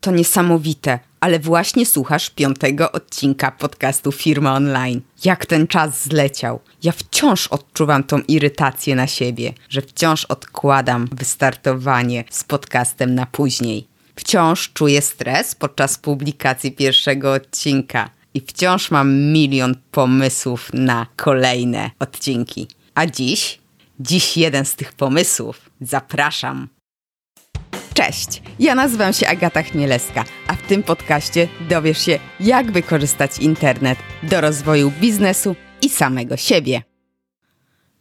To niesamowite, ale właśnie słuchasz piątego odcinka podcastu Firma Online. Jak ten czas zleciał. Ja wciąż odczuwam tą irytację na siebie, że wciąż odkładam wystartowanie z podcastem na później. Wciąż czuję stres podczas publikacji pierwszego odcinka i wciąż mam milion pomysłów na kolejne odcinki. A dziś, dziś jeden z tych pomysłów. Zapraszam. Cześć, ja nazywam się Agata Chmielewska, a w tym podcaście dowiesz się, jak wykorzystać internet do rozwoju biznesu i samego siebie.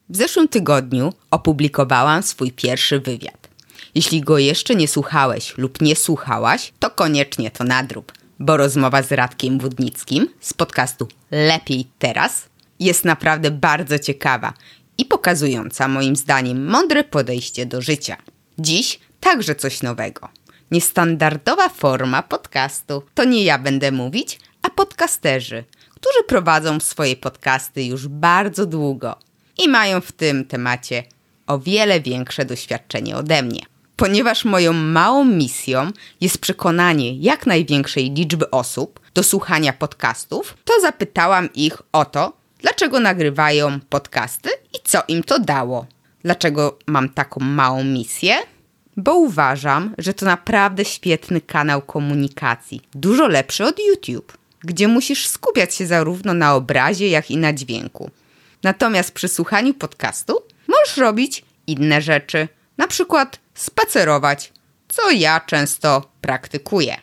W zeszłym tygodniu opublikowałam swój pierwszy wywiad. Jeśli go jeszcze nie słuchałeś lub nie słuchałaś, to koniecznie to nadrób, bo rozmowa z Radkiem Wódnickim z podcastu Lepiej Teraz jest naprawdę bardzo ciekawa i pokazująca moim zdaniem mądre podejście do życia. Dziś także coś nowego. Niestandardowa forma podcastu. To nie ja będę mówić, a podcasterzy, którzy prowadzą swoje podcasty już bardzo długo i mają w tym temacie o wiele większe doświadczenie ode mnie. Ponieważ moją małą misją jest przekonanie jak największej liczby osób do słuchania podcastów, to zapytałam ich o to, dlaczego nagrywają podcasty i co im to dało. Dlaczego mam taką małą misję? Bo uważam, że to naprawdę świetny kanał komunikacji. Dużo lepszy od YouTube, gdzie musisz skupiać się zarówno na obrazie, jak i na dźwięku. Natomiast przy słuchaniu podcastu możesz robić inne rzeczy, na przykład spacerować, co ja często praktykuję.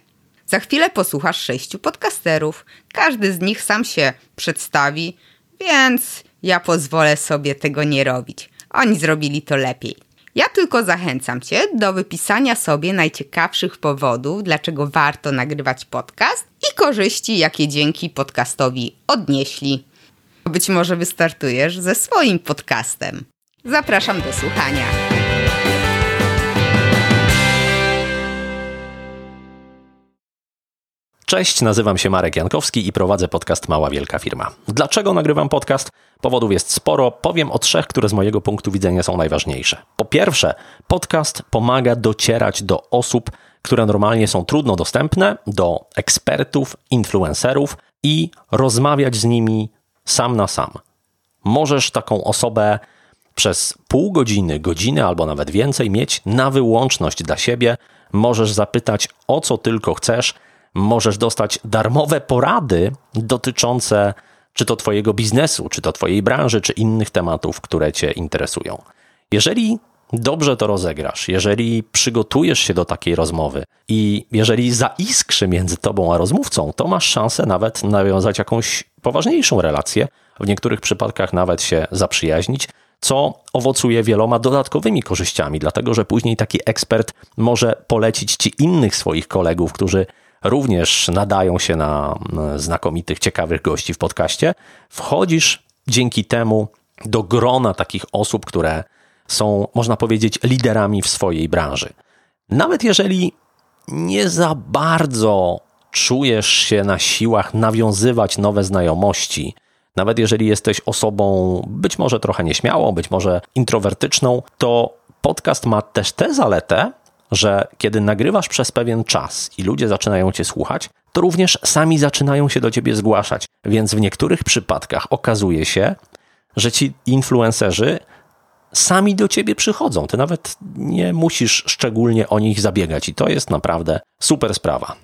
Za chwilę posłuchasz sześciu podcasterów. Każdy z nich sam się przedstawi, więc ja pozwolę sobie tego nie robić. Oni zrobili to lepiej. Ja tylko zachęcam Cię do wypisania sobie najciekawszych powodów, dlaczego warto nagrywać podcast i korzyści, jakie dzięki podcastowi odnieśli. Być może wystartujesz ze swoim podcastem. Zapraszam do słuchania. Cześć, nazywam się Marek Jankowski i prowadzę podcast Mała Wielka Firma. Dlaczego nagrywam podcast? Powodów jest sporo. Powiem o trzech, które z mojego punktu widzenia są najważniejsze. Po pierwsze, podcast pomaga docierać do osób, które normalnie są trudno dostępne, do ekspertów, influencerów i rozmawiać z nimi sam na sam. Możesz taką osobę przez pół godziny, godzinę albo nawet więcej mieć na wyłączność dla siebie. Możesz zapytać o co tylko chcesz możesz dostać darmowe porady dotyczące czy to Twojego biznesu, czy to Twojej branży, czy innych tematów, które Cię interesują. Jeżeli dobrze to rozegrasz, jeżeli przygotujesz się do takiej rozmowy i jeżeli zaiskrzy między Tobą a rozmówcą, to masz szansę nawet nawiązać jakąś poważniejszą relację, w niektórych przypadkach nawet się zaprzyjaźnić, co owocuje wieloma dodatkowymi korzyściami, dlatego że później taki ekspert może polecić Ci innych swoich kolegów, którzy również nadają się na znakomitych, ciekawych gości w podcaście, wchodzisz dzięki temu do grona takich osób, które są, można powiedzieć, liderami w swojej branży. Nawet jeżeli nie za bardzo czujesz się na siłach nawiązywać nowe znajomości, nawet jeżeli jesteś osobą być może trochę nieśmiałą, być może introwertyczną, to podcast ma też tę zaletę, że kiedy nagrywasz przez pewien czas i ludzie zaczynają cię słuchać, to również sami zaczynają się do ciebie zgłaszać. Więc w niektórych przypadkach okazuje się, że ci influencerzy sami do ciebie przychodzą. Ty nawet nie musisz szczególnie o nich zabiegać, i to jest naprawdę super sprawa.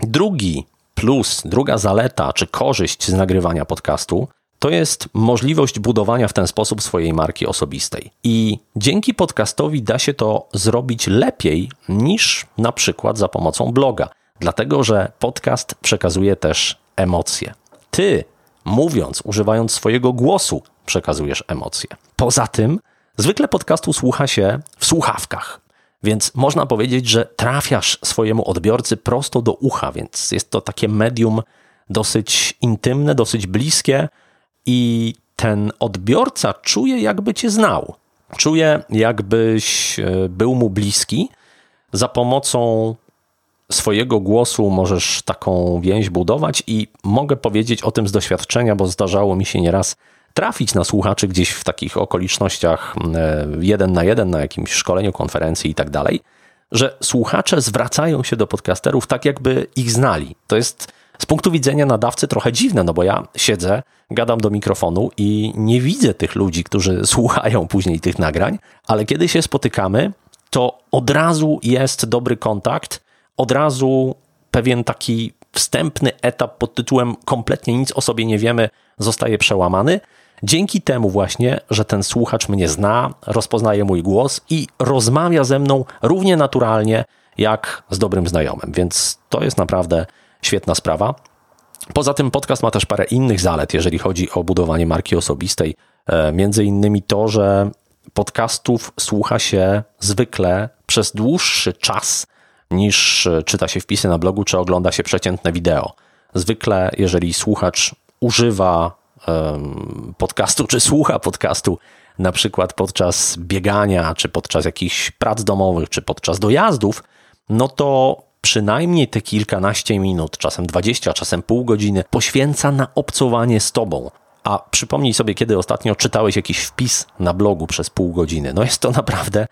Drugi plus, druga zaleta czy korzyść z nagrywania podcastu to jest możliwość budowania w ten sposób swojej marki osobistej. I dzięki podcastowi da się to zrobić lepiej niż na przykład za pomocą bloga, dlatego że podcast przekazuje też emocje. Ty, mówiąc, używając swojego głosu, przekazujesz emocje. Poza tym, zwykle podcastu słucha się w słuchawkach. Więc można powiedzieć, że trafiasz swojemu odbiorcy prosto do ucha, więc jest to takie medium dosyć intymne, dosyć bliskie, i ten odbiorca czuje, jakby cię znał. Czuje, jakbyś e, był mu bliski. Za pomocą swojego głosu możesz taką więź budować, i mogę powiedzieć o tym z doświadczenia, bo zdarzało mi się nieraz trafić na słuchaczy gdzieś w takich okolicznościach e, jeden na jeden, na jakimś szkoleniu, konferencji i tak dalej, że słuchacze zwracają się do podcasterów tak, jakby ich znali. To jest z punktu widzenia nadawcy trochę dziwne, no bo ja siedzę, gadam do mikrofonu i nie widzę tych ludzi, którzy słuchają później tych nagrań, ale kiedy się spotykamy, to od razu jest dobry kontakt, od razu pewien taki wstępny etap pod tytułem kompletnie nic o sobie nie wiemy zostaje przełamany. Dzięki temu właśnie, że ten słuchacz mnie zna, rozpoznaje mój głos i rozmawia ze mną równie naturalnie jak z dobrym znajomym. Więc to jest naprawdę świetna sprawa. Poza tym podcast ma też parę innych zalet, jeżeli chodzi o budowanie marki osobistej. E, między innymi to, że podcastów słucha się zwykle przez dłuższy czas niż czyta się wpisy na blogu czy ogląda się przeciętne wideo. Zwykle, jeżeli słuchacz używa podcastu czy słucha podcastu, na przykład podczas biegania, czy podczas jakichś prac domowych, czy podczas dojazdów, no to przynajmniej te kilkanaście minut, czasem dwadzieścia, czasem pół godziny poświęca na obcowanie z tobą. A przypomnij sobie, kiedy ostatnio czytałeś jakiś wpis na blogu przez pół godziny. No jest to naprawdę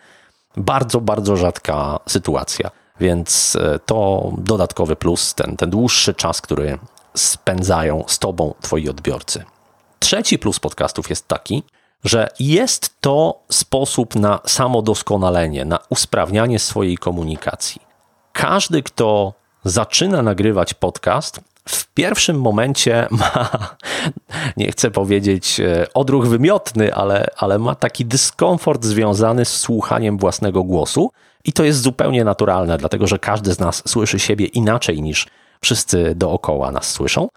bardzo, bardzo rzadka sytuacja. Więc e, to dodatkowy plus, ten, ten dłuższy czas, który spędzają z tobą twoi odbiorcy. Trzeci plus podcastów jest taki, że jest to sposób na samodoskonalenie, na usprawnianie swojej komunikacji. Każdy, kto zaczyna nagrywać podcast, w pierwszym momencie ma, nie chcę powiedzieć e, odruch wymiotny, ale, ale ma taki dyskomfort związany z słuchaniem własnego głosu. I to jest zupełnie naturalne, dlatego że każdy z nas słyszy siebie inaczej niż wszyscy dookoła nas słyszą.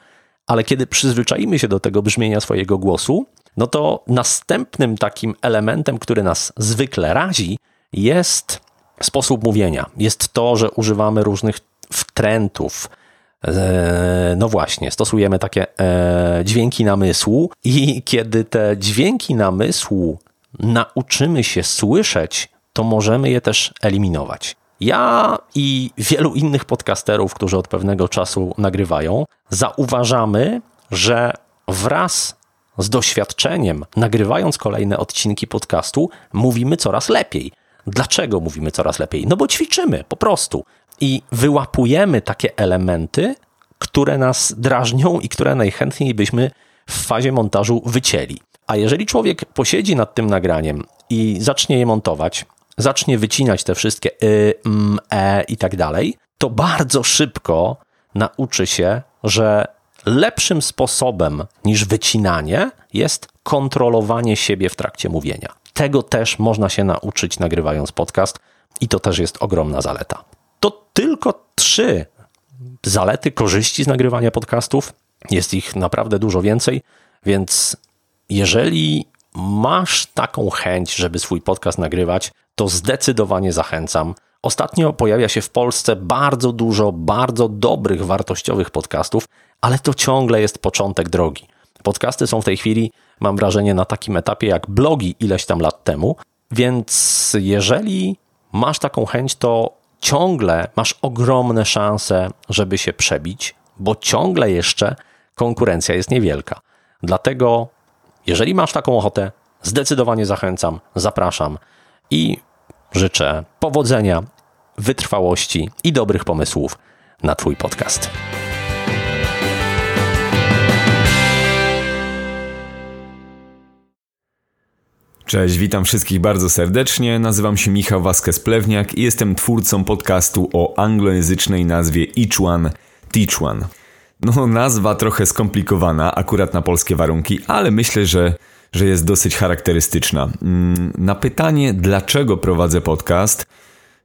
Ale kiedy przyzwyczaimy się do tego brzmienia swojego głosu, no to następnym takim elementem, który nas zwykle razi, jest sposób mówienia. Jest to, że używamy różnych wtrętów. E, no właśnie, stosujemy takie e, dźwięki namysłu, i kiedy te dźwięki namysłu nauczymy się słyszeć, to możemy je też eliminować. Ja i wielu innych podcasterów, którzy od pewnego czasu nagrywają, zauważamy, że wraz z doświadczeniem, nagrywając kolejne odcinki podcastu, mówimy coraz lepiej. Dlaczego mówimy coraz lepiej? No bo ćwiczymy po prostu i wyłapujemy takie elementy, które nas drażnią i które najchętniej byśmy w fazie montażu wycięli. A jeżeli człowiek posiedzi nad tym nagraniem i zacznie je montować, zacznie wycinać te wszystkie y, m, e i tak dalej, to bardzo szybko nauczy się, że lepszym sposobem niż wycinanie jest kontrolowanie siebie w trakcie mówienia. Tego też można się nauczyć nagrywając podcast i to też jest ogromna zaleta. To tylko trzy zalety, korzyści z nagrywania podcastów. Jest ich naprawdę dużo więcej, więc jeżeli masz taką chęć, żeby swój podcast nagrywać, to zdecydowanie zachęcam. Ostatnio pojawia się w Polsce bardzo dużo bardzo dobrych, wartościowych podcastów, ale to ciągle jest początek drogi. Podcasty są w tej chwili, mam wrażenie, na takim etapie jak blogi ileś tam lat temu, więc jeżeli masz taką chęć, to ciągle masz ogromne szanse, żeby się przebić, bo ciągle jeszcze konkurencja jest niewielka. Dlatego, jeżeli masz taką ochotę, zdecydowanie zachęcam, zapraszam i życzę powodzenia, wytrwałości i dobrych pomysłów na Twój podcast. Cześć, witam wszystkich bardzo serdecznie. Nazywam się Michał Vasquez-Plewniak i jestem twórcą podcastu o anglojęzycznej nazwie Each One, Teach One. No, nazwa trochę skomplikowana, akurat na polskie warunki, ale myślę, że, że jest dosyć charakterystyczna. Mm, na pytanie, dlaczego prowadzę podcast,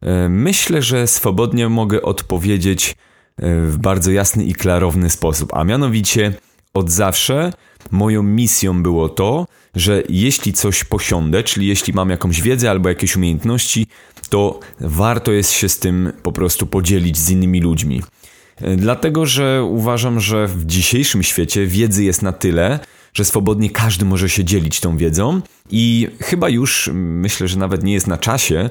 e, myślę, że swobodnie mogę odpowiedzieć e, w bardzo jasny i klarowny sposób, a mianowicie od zawsze moją misją było to, że jeśli coś posiądę, czyli jeśli mam jakąś wiedzę albo jakieś umiejętności, to warto jest się z tym po prostu podzielić z innymi ludźmi. E, dlatego, że uważam, że w dzisiejszym świecie wiedzy jest na tyle, że swobodnie każdy może się dzielić tą wiedzą i chyba już myślę, że nawet nie jest na czasie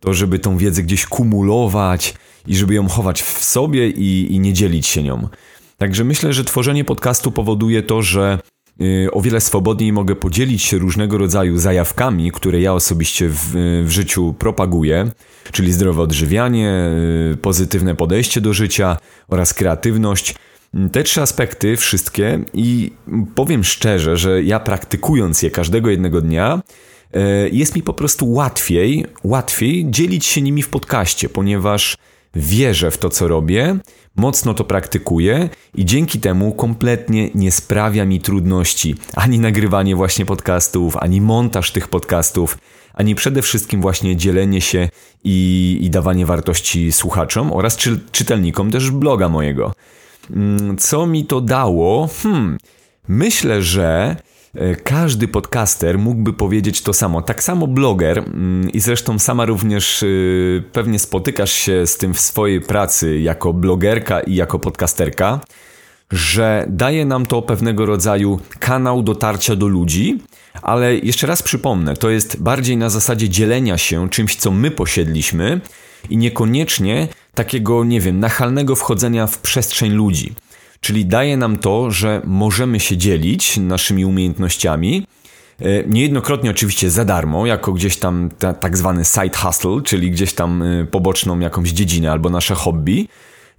to, żeby tą wiedzę gdzieś kumulować i żeby ją chować w sobie i, i nie dzielić się nią. Także myślę, że tworzenie podcastu powoduje to, że o wiele swobodniej mogę podzielić się różnego rodzaju zajawkami, które ja osobiście w, w życiu propaguję, czyli zdrowe odżywianie, y, pozytywne podejście do życia oraz kreatywność. Te trzy aspekty, wszystkie, i powiem szczerze, że ja praktykując je każdego jednego dnia, y, jest mi po prostu łatwiej, łatwiej dzielić się nimi w podcaście, ponieważ wierzę w to, co robię, mocno to praktykuję i dzięki temu kompletnie nie sprawia mi trudności ani nagrywanie właśnie podcastów, ani montaż tych podcastów, ani przede wszystkim właśnie dzielenie się i, i dawanie wartości słuchaczom oraz czy, czytelnikom też bloga mojego. Mm, co mi to dało? Hmm, myślę, że każdy podcaster mógłby powiedzieć to samo. Tak samo bloger mm, i zresztą sama również y, pewnie spotykasz się z tym w swojej pracy jako blogerka i jako podcasterka, że daje nam to pewnego rodzaju kanał dotarcia do ludzi, ale jeszcze raz przypomnę, to jest bardziej na zasadzie dzielenia się czymś, co my posiedliśmy i niekoniecznie takiego, nie wiem, nachalnego wchodzenia w przestrzeń ludzi. Czyli daje nam to, że możemy się dzielić naszymi umiejętnościami. E, niejednokrotnie oczywiście za darmo, jako gdzieś tam ta, tak zwany side hustle, czyli gdzieś tam e, poboczną jakąś dziedzinę albo nasze hobby,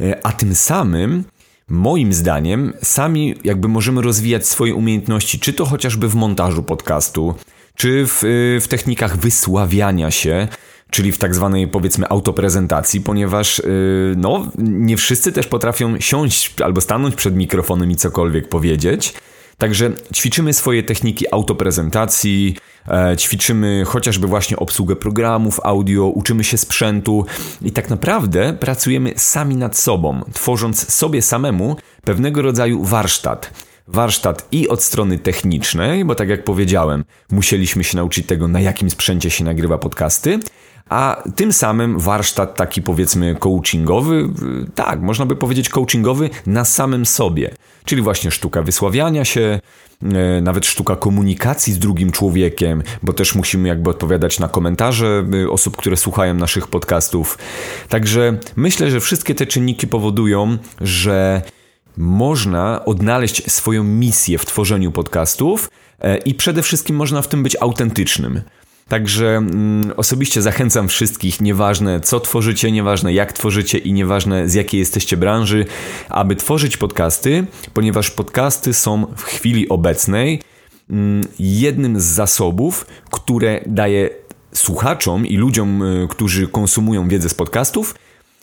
e, a tym samym moim zdaniem sami jakby możemy rozwijać swoje umiejętności, czy to chociażby w montażu podcastu, czy w, w technikach wysławiania się, czyli w tak zwanej powiedzmy autoprezentacji, ponieważ yy, no, nie wszyscy też potrafią siąść albo stanąć przed mikrofonem i cokolwiek powiedzieć. Także ćwiczymy swoje techniki autoprezentacji, e, ćwiczymy chociażby właśnie obsługę programów audio, uczymy się sprzętu i tak naprawdę pracujemy sami nad sobą, tworząc sobie samemu pewnego rodzaju warsztat warsztat i od strony technicznej, bo tak jak powiedziałem, musieliśmy się nauczyć tego, na jakim sprzęcie się nagrywa podcasty, a tym samym warsztat taki powiedzmy coachingowy, tak, można by powiedzieć coachingowy na samym sobie, czyli właśnie sztuka wysławiania się, e, nawet sztuka komunikacji z drugim człowiekiem, bo też musimy jakby odpowiadać na komentarze e, osób, które słuchają naszych podcastów. Także myślę, że wszystkie te czynniki powodują, że można odnaleźć swoją misję w tworzeniu podcastów i przede wszystkim można w tym być autentycznym. Także mm, osobiście zachęcam wszystkich, nieważne co tworzycie, nieważne jak tworzycie i nieważne z jakiej jesteście branży, aby tworzyć podcasty, ponieważ podcasty są w chwili obecnej mm, jednym z zasobów, które daje słuchaczom i ludziom, y, którzy konsumują wiedzę z podcastów,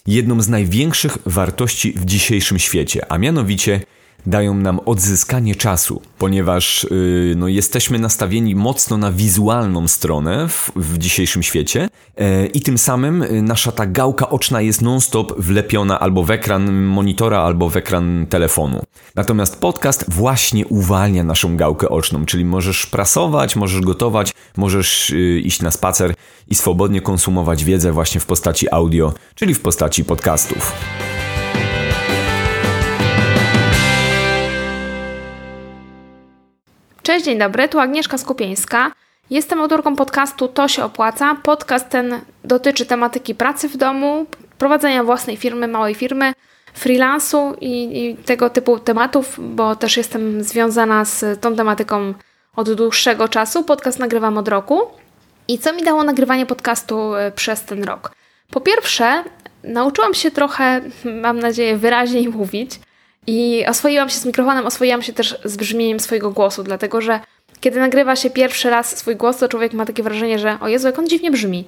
jedną z największych wartości w dzisiejszym świecie, a mianowicie dają nam odzyskanie czasu, ponieważ yy, no, jesteśmy nastawieni mocno na wizualną stronę w, w dzisiejszym świecie yy, i tym samym yy, nasza ta gałka oczna jest non-stop wlepiona albo w ekran monitora, albo w ekran telefonu. Natomiast podcast właśnie uwalnia naszą gałkę oczną, czyli możesz prasować, możesz gotować, możesz yy, iść na spacer i swobodnie konsumować wiedzę właśnie w postaci audio, czyli w postaci podcastów. Cześć, dzień dobry, tu Agnieszka Skupieńska. Jestem autorką podcastu To się opłaca. Podcast ten dotyczy tematyki pracy w domu, prowadzenia własnej firmy, małej firmy, freelansu i, i tego typu tematów, bo też jestem związana z tą tematyką od dłuższego czasu. Podcast nagrywam od roku. I co mi dało nagrywanie podcastu e, przez ten rok? Po pierwsze, nauczyłam się trochę, mam nadzieję, wyraźniej mówić. I oswoiłam się z mikrofonem, oswoiłam się też z brzmieniem swojego głosu, dlatego że kiedy nagrywa się pierwszy raz swój głos, to człowiek ma takie wrażenie, że o Jezu, jak on dziwnie brzmi.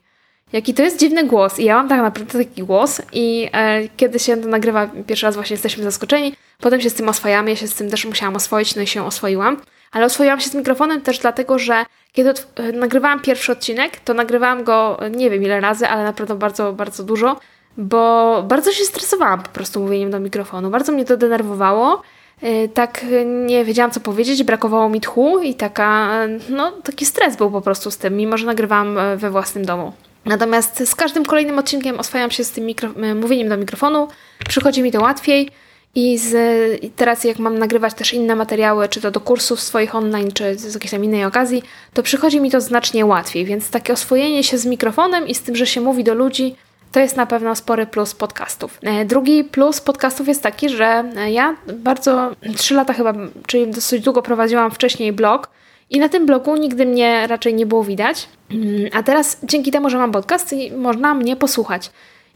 Jaki to jest dziwny głos. I ja mam tak naprawdę taki głos i e, kiedy się to nagrywa pierwszy raz właśnie jesteśmy zaskoczeni, potem się z tym oswajamy, ja się z tym też musiałam oswoić, no i się oswoiłam. Ale oswoiłam się z mikrofonem też dlatego, że kiedy e, nagrywałam pierwszy odcinek, to nagrywałam go nie wiem ile razy, ale naprawdę bardzo, bardzo dużo bo bardzo się stresowałam po prostu mówieniem do mikrofonu. Bardzo mnie to denerwowało. Y, tak nie wiedziałam co powiedzieć, brakowało mi tchu i taka, no, taki stres był po prostu z tym, mimo że nagrywałam e, we własnym domu. Natomiast z każdym kolejnym odcinkiem oswajam się z tym mówieniem do mikrofonu, przychodzi mi to łatwiej i, z, i teraz jak mam nagrywać też inne materiały, czy to do kursów swoich online, czy z jakiejś tam innej okazji, to przychodzi mi to znacznie łatwiej, więc takie oswojenie się z mikrofonem i z tym, że się mówi do ludzi, to jest na pewno spory plus podcastów. E, drugi plus podcastów jest taki, że ja bardzo, trzy lata chyba, czyli dosyć długo prowadziłam wcześniej blog i na tym blogu nigdy mnie raczej nie było widać, mm, a teraz dzięki temu, że mam podcast, można mnie posłuchać.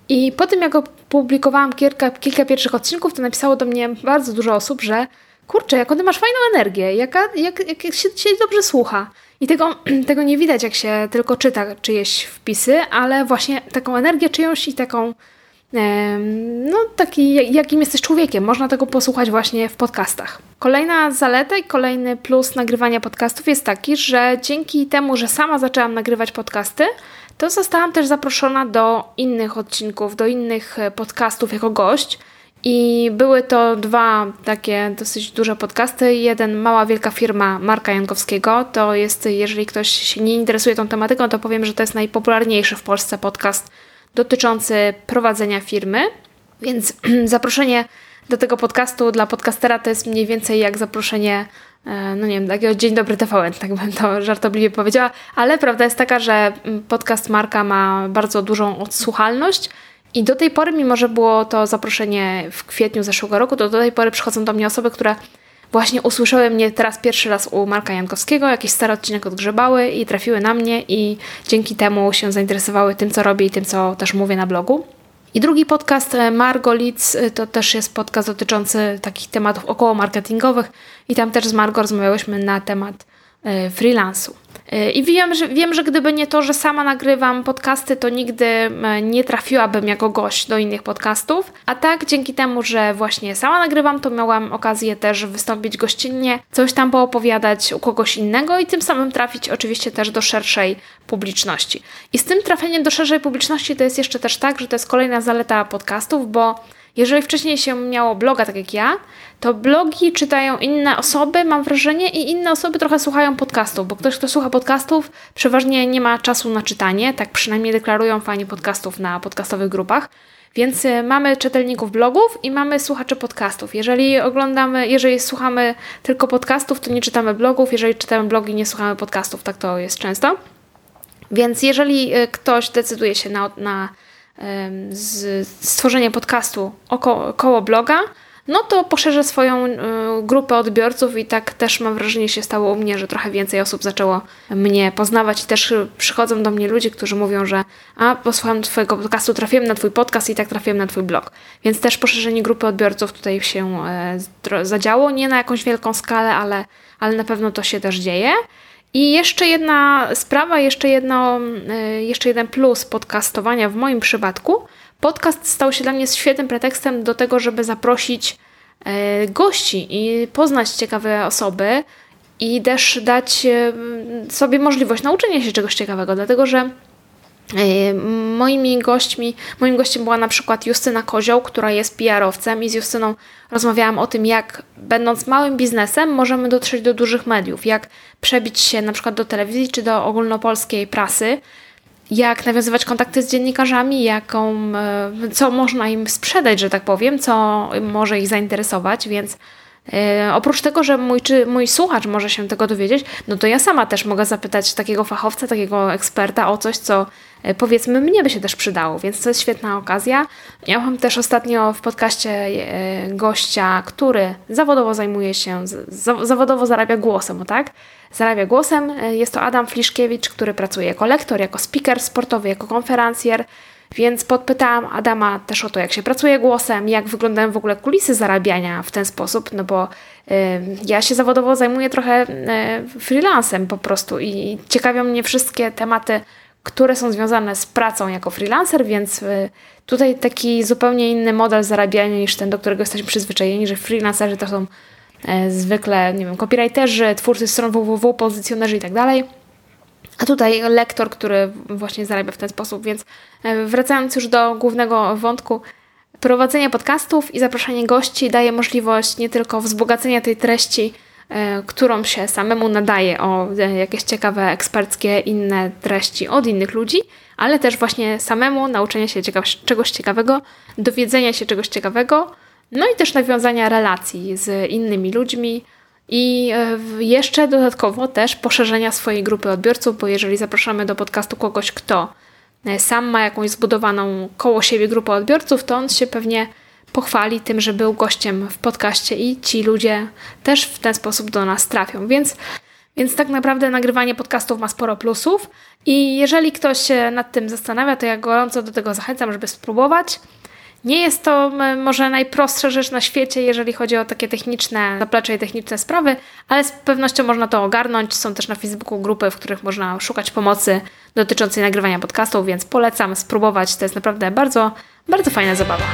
I po tym, jak opublikowałam kilka, kilka pierwszych odcinków, to napisało do mnie bardzo dużo osób, że kurczę, jaką ty masz fajną energię, jaka, jak, jak się, się dobrze słucha. I tego, tego nie widać, jak się tylko czyta czyjeś wpisy, ale właśnie taką energię czyjąś i taką, no taki, jakim jesteś człowiekiem. Można tego posłuchać właśnie w podcastach. Kolejna zaleta i kolejny plus nagrywania podcastów jest taki, że dzięki temu, że sama zaczęłam nagrywać podcasty, to zostałam też zaproszona do innych odcinków, do innych e, podcastów jako gość. I były to dwa takie dosyć duże podcasty. Jeden mała, wielka firma Marka Jankowskiego. To jest, jeżeli ktoś się nie interesuje tą tematyką, to powiem, że to jest najpopularniejszy w Polsce podcast dotyczący prowadzenia firmy. Więc zaproszenie do tego podcastu dla podcastera to jest mniej więcej jak zaproszenie, e, no nie wiem, takiego Dzień Dobry TVN, tak bym to żartobliwie powiedziała, ale prawda jest taka, że podcast Marka ma bardzo dużą odsłuchalność i do tej pory, mimo że było to zaproszenie w kwietniu zeszłego roku, to do tej pory przychodzą do mnie osoby, które właśnie usłyszały mnie teraz pierwszy raz u Marka Jankowskiego, jakiś stary odcinek odgrzebały i trafiły na mnie i dzięki temu się zainteresowały tym, co robię i tym, co też mówię na blogu. I drugi podcast e, Margo Leads e, to też jest podcast dotyczący takich tematów około marketingowych i tam też z Margo rozmawiałyśmy na temat e, freelansu. I wiem że, wiem, że gdyby nie to, że sama nagrywam podcasty, to nigdy nie trafiłabym jako gość do innych podcastów. A tak, dzięki temu, że właśnie sama nagrywam, to miałam okazję też wystąpić gościnnie, coś tam poopowiadać u kogoś innego i tym samym trafić oczywiście też do szerszej publiczności. I z tym trafieniem do szerszej publiczności to jest jeszcze też tak, że to jest kolejna zaleta podcastów, bo jeżeli wcześniej się miało bloga, tak jak ja, to blogi czytają inne osoby, mam wrażenie, i inne osoby trochę słuchają podcastów, bo ktoś, kto słucha podcastów, przeważnie nie ma czasu na czytanie, tak przynajmniej deklarują fani podcastów na podcastowych grupach. Więc y, mamy czytelników blogów i mamy słuchaczy podcastów. Jeżeli oglądamy, jeżeli słuchamy tylko podcastów, to nie czytamy blogów, jeżeli czytamy blogi, nie słuchamy podcastów, tak to jest często. Więc jeżeli y, ktoś decyduje się na, na z stworzenia podcastu około, około bloga, no to poszerzę swoją y, grupę odbiorców i tak też mam wrażenie się stało u mnie, że trochę więcej osób zaczęło mnie poznawać i też przychodzą do mnie ludzie, którzy mówią, że a posłucham twojego podcastu, trafiłem na twój podcast i tak trafiłem na twój blog. Więc też poszerzenie grupy odbiorców tutaj się e, zadziało, nie na jakąś wielką skalę, ale, ale na pewno to się też dzieje. I jeszcze jedna sprawa, jeszcze, jedno, y, jeszcze jeden plus podcastowania w moim przypadku. Podcast stał się dla mnie świetnym pretekstem do tego, żeby zaprosić y, gości i poznać ciekawe osoby i też dać y, sobie możliwość nauczenia się czegoś ciekawego, dlatego że E, moimi gośćmi, moim gościem była na przykład Justyna Kozioł, która jest PR-owcem i z Justyną rozmawiałam o tym, jak będąc małym biznesem możemy dotrzeć do dużych mediów, jak przebić się na przykład do telewizji czy do ogólnopolskiej prasy, jak nawiązywać kontakty z dziennikarzami, jaką, e, co można im sprzedać, że tak powiem, co może ich zainteresować, więc E, oprócz tego, że mój, czy mój słuchacz może się tego dowiedzieć, no to ja sama też mogę zapytać takiego fachowca, takiego eksperta o coś, co powiedzmy mnie by się też przydało, więc to jest świetna okazja. Miałam też ostatnio w podcaście e, gościa, który zawodowo zajmuje się, zawodowo zarabia głosem, tak? Zarabia głosem. Jest to Adam Fliszkiewicz, który pracuje jako lektor, jako speaker sportowy, jako konferencjer. Więc podpytałam Adama też o to, jak się pracuje głosem, jak wyglądają w ogóle kulisy zarabiania w ten sposób, no bo y, ja się zawodowo zajmuję trochę y, freelancem po prostu i ciekawią mnie wszystkie tematy, które są związane z pracą jako freelancer, więc y, tutaj taki zupełnie inny model zarabiania niż ten, do którego jesteśmy przyzwyczajeni, że freelancerzy to są y, zwykle, nie wiem, copywriterzy, twórcy stron www, pozycjonerzy i tak dalej a tutaj lektor, który właśnie zarabia w ten sposób. Więc e, wracając już do głównego wątku, prowadzenie podcastów i zapraszanie gości daje możliwość nie tylko wzbogacenia tej treści, e, którą się samemu nadaje o e, jakieś ciekawe, eksperckie, inne treści od innych ludzi, ale też właśnie samemu nauczenia się czegoś ciekawego, dowiedzenia się czegoś ciekawego, no i też nawiązania relacji z innymi ludźmi, i e, jeszcze dodatkowo też poszerzenia swojej grupy odbiorców, bo jeżeli zapraszamy do podcastu kogoś, kto e, sam ma jakąś zbudowaną koło siebie grupę odbiorców, to on się pewnie pochwali tym, że był gościem w podcaście i ci ludzie też w ten sposób do nas trafią. Więc, więc tak naprawdę nagrywanie podcastów ma sporo plusów i jeżeli ktoś się nad tym zastanawia, to ja gorąco do tego zachęcam, żeby spróbować. Nie jest to może najprostsza rzecz na świecie, jeżeli chodzi o takie techniczne zaplecze i techniczne sprawy, ale z pewnością można to ogarnąć. Są też na Facebooku grupy, w których można szukać pomocy dotyczącej nagrywania podcastów, więc polecam spróbować. To jest naprawdę bardzo, bardzo fajna zabawa.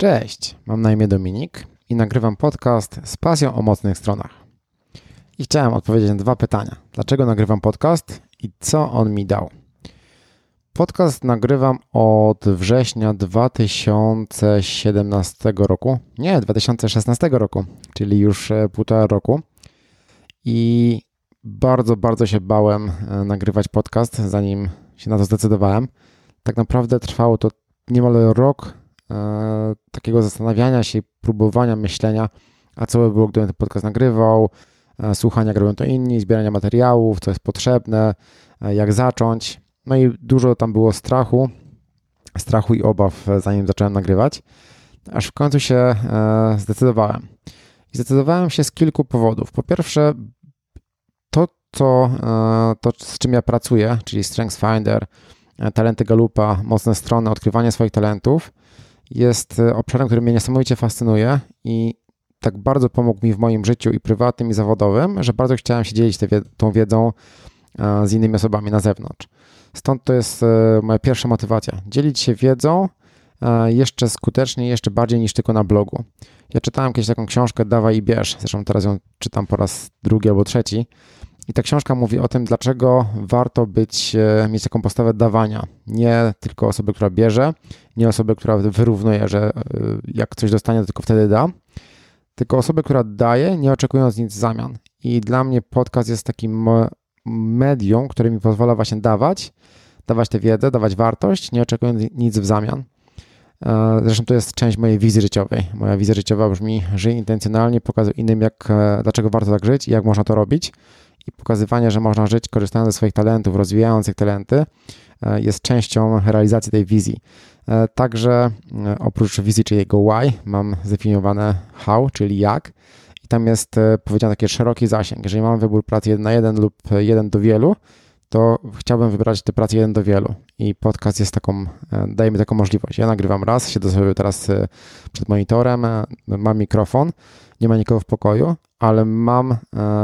Cześć, mam na imię Dominik i nagrywam podcast z pasją o mocnych stronach. I chciałem odpowiedzieć na dwa pytania. Dlaczego nagrywam podcast i co on mi dał? Podcast nagrywam od września 2017 roku. Nie, 2016 roku, czyli już e, półtora roku. I bardzo, bardzo się bałem e, nagrywać podcast, zanim się na to zdecydowałem. Tak naprawdę trwało to niemal rok takiego zastanawiania się, próbowania myślenia, a co by było, gdybym ten podcast nagrywał, e, słuchania, jak robią to inni, zbierania materiałów, co jest potrzebne, e, jak zacząć. No i dużo tam było strachu, strachu i obaw, zanim zacząłem nagrywać, aż w końcu się zdecydowałem. I zdecydowałem się z kilku powodów. Po pierwsze, to, to, to z czym ja pracuję, czyli StrengthsFinder, talenty Galupa, mocne strony, odkrywanie swoich talentów, jest e, obszarem, który mnie niesamowicie fascynuje i tak bardzo pomógł mi w moim życiu i prywatnym, i zawodowym, że bardzo chciałem się dzielić tą wiedzą z innymi osobami na zewnątrz. Stąd to jest e, moja pierwsza motywacja. Dzielić się wiedzą jeszcze skuteczniej, jeszcze bardziej niż tylko na blogu. Ja czytałem kiedyś taką książkę Dawaj i bierz, zresztą teraz ją czytam po raz drugi albo trzeci. I ta książka mówi o tym, dlaczego warto być, e, mieć taką postawę dawania. Nie tylko osoby, która bierze, nie osoby, która wyrównuje, że e, jak coś dostanie, to tylko wtedy da, tylko osoby, która daje, nie oczekując nic w zamian. I dla mnie podcast jest takim medium, które mi pozwala właśnie dawać, dawać tę wiedzę, dawać wartość, nie oczekując nic w zamian. E, zresztą to jest część mojej wizji życiowej. Moja wizja życiowa brzmi: żyj intencjonalnie, pokazuj innym, jak, dlaczego warto tak żyć i jak można to robić i pokazywanie, że można żyć korzystając ze swoich talentów, rozwijając tych talenty, e, jest częścią realizacji tej wizji. E, także e, oprócz wizji, czyli jego why, mam zdefiniowane how, czyli jak. I tam jest powiedziane taki szeroki zasięg. Jeżeli mam wybór pracy jeden na jeden lub jeden do wielu, to chciałbym wybrać tę pracę jeden do wielu. I podcast jest taką, daje mi taką możliwość. Ja nagrywam raz, siedzę sobie teraz przed monitorem, mam mikrofon, nie ma nikogo w pokoju, ale mam e,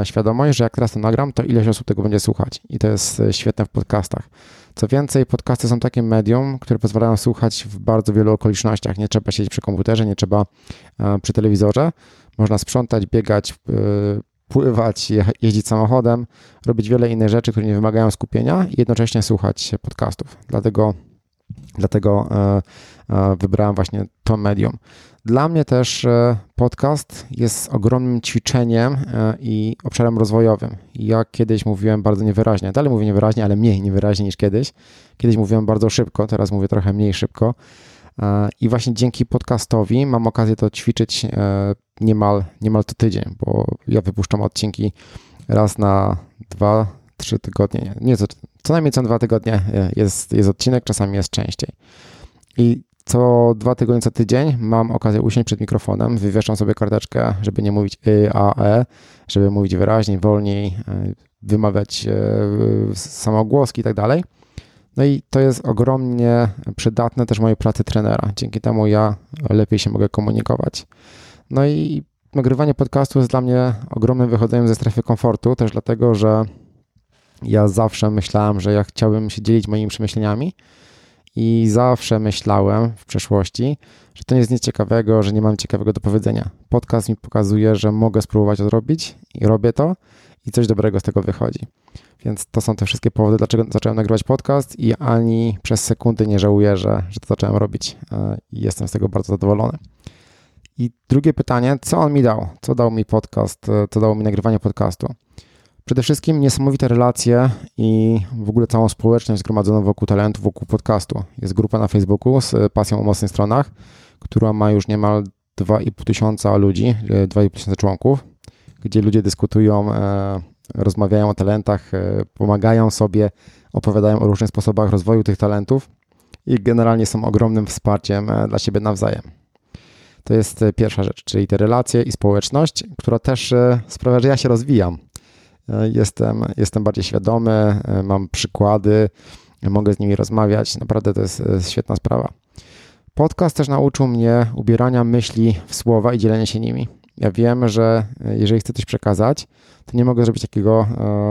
świadomość, że jak teraz to nagram, to ileś osób tego będzie słuchać i to jest e, świetne w podcastach. Co więcej, podcasty są takim medium, które pozwalają słuchać w bardzo wielu okolicznościach. Nie trzeba siedzieć przy komputerze, nie trzeba e, przy telewizorze. Można sprzątać, biegać, pływać, jeździć samochodem, robić wiele innych rzeczy, które nie wymagają skupienia i jednocześnie słuchać podcastów. Dlatego, dlatego wybrałem właśnie to medium. Dla mnie też e, podcast jest ogromnym ćwiczeniem e, i obszarem rozwojowym. Ja kiedyś mówiłem bardzo niewyraźnie, dalej mówię niewyraźnie, ale mniej niewyraźnie niż kiedyś. Kiedyś mówiłem bardzo szybko, teraz mówię trochę mniej szybko. E, I właśnie dzięki podcastowi mam okazję to ćwiczyć niemal, niemal co tydzień, bo ja wypuszczam odcinki raz na dwa, trzy tygodnie. Nie, co, co najmniej co dwa tygodnie jest, jest odcinek, czasami jest częściej. I co dwa tygodnie, co tydzień mam okazję usiąść przed mikrofonem, wywieszam sobie karteczkę, żeby nie mówić y, a, e, żeby mówić wyraźniej, wolniej, e, wymawiać e, samogłoski i tak dalej. No i to jest ogromnie przydatne też mojej pracy trenera. Dzięki temu ja lepiej się mogę komunikować. No i nagrywanie podcastu jest dla mnie ogromnym wychodzeniem ze strefy komfortu, też dlatego, że ja zawsze myślałem, że ja chciałbym się dzielić moimi przemyśleniami, i zawsze myślałem w przeszłości, że to nie jest nic ciekawego, że nie mam ciekawego do powiedzenia. Podcast mi pokazuje, że mogę spróbować odrobić i robię to i coś dobrego z tego wychodzi. Więc to są te wszystkie powody, dlaczego zacząłem nagrywać podcast i ani przez sekundy nie żałuję, że, że to zacząłem robić e, i jestem z tego bardzo zadowolony. I drugie pytanie, co on mi dał? Co dał mi podcast, e, co dało mi nagrywanie podcastu? Przede wszystkim niesamowite relacje i w ogóle całą społeczność zgromadzoną wokół talentu, wokół podcastu. Jest grupa na Facebooku z pasją o mocnych stronach, która ma już niemal 2,5 tysiąca ludzi, 2,5 tysiąca członków. gdzie ludzie dyskutują, e, rozmawiają o talentach, e, pomagają sobie, opowiadają o różnych sposobach rozwoju tych talentów i generalnie są ogromnym wsparciem e, dla siebie nawzajem. To jest e, pierwsza rzecz, czyli te relacje i społeczność, która też e, sprawia, że ja się rozwijam. E, Jestem, jestem bardziej świadomy, mam przykłady, mogę z nimi rozmawiać. Naprawdę to jest świetna sprawa. Podcast też nauczył mnie ubierania myśli w słowa i dzielenia się nimi. Ja wiem, że jeżeli chcę coś przekazać, to nie mogę zrobić takiego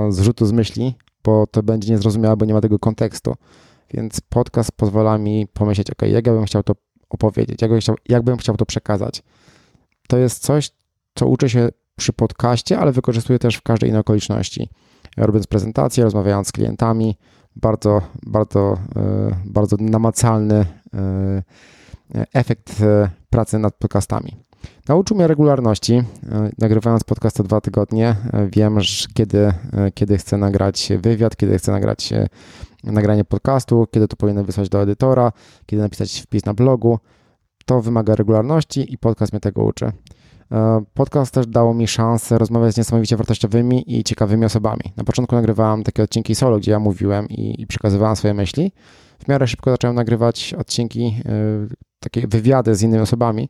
zrzutu z myśli, bo to będzie niezrozumiałe, bo nie ma tego kontekstu. Więc podcast pozwala mi pomyśleć, ok, jak ja bym chciał to opowiedzieć, jak bym chciał, jak bym chciał to przekazać. To jest coś, co uczę się przy podcaście, ale wykorzystuję też w każdej innej okoliczności. Robiąc prezentacje, rozmawiając z klientami, bardzo, bardzo, e, bardzo namacalny e, efekt e, pracy nad podcastami. Nauczył mnie regularności. Nagrywając podcast co dwa tygodnie, wiem, że kiedy, kiedy chcę nagrać wywiad, kiedy chcę nagrać nagranie podcastu, kiedy to powinienem wysłać do edytora, kiedy napisać wpis na blogu. To wymaga regularności i podcast mnie tego uczy. E, Podcast też dało mi szansę rozmawiać z niesamowicie wartościowymi i ciekawymi osobami. Na początku nagrywałem takie odcinki solo, gdzie ja mówiłem i, i przekazywałem swoje myśli. W miarę szybko zacząłem nagrywać odcinki, e, takie wywiady z innymi osobami.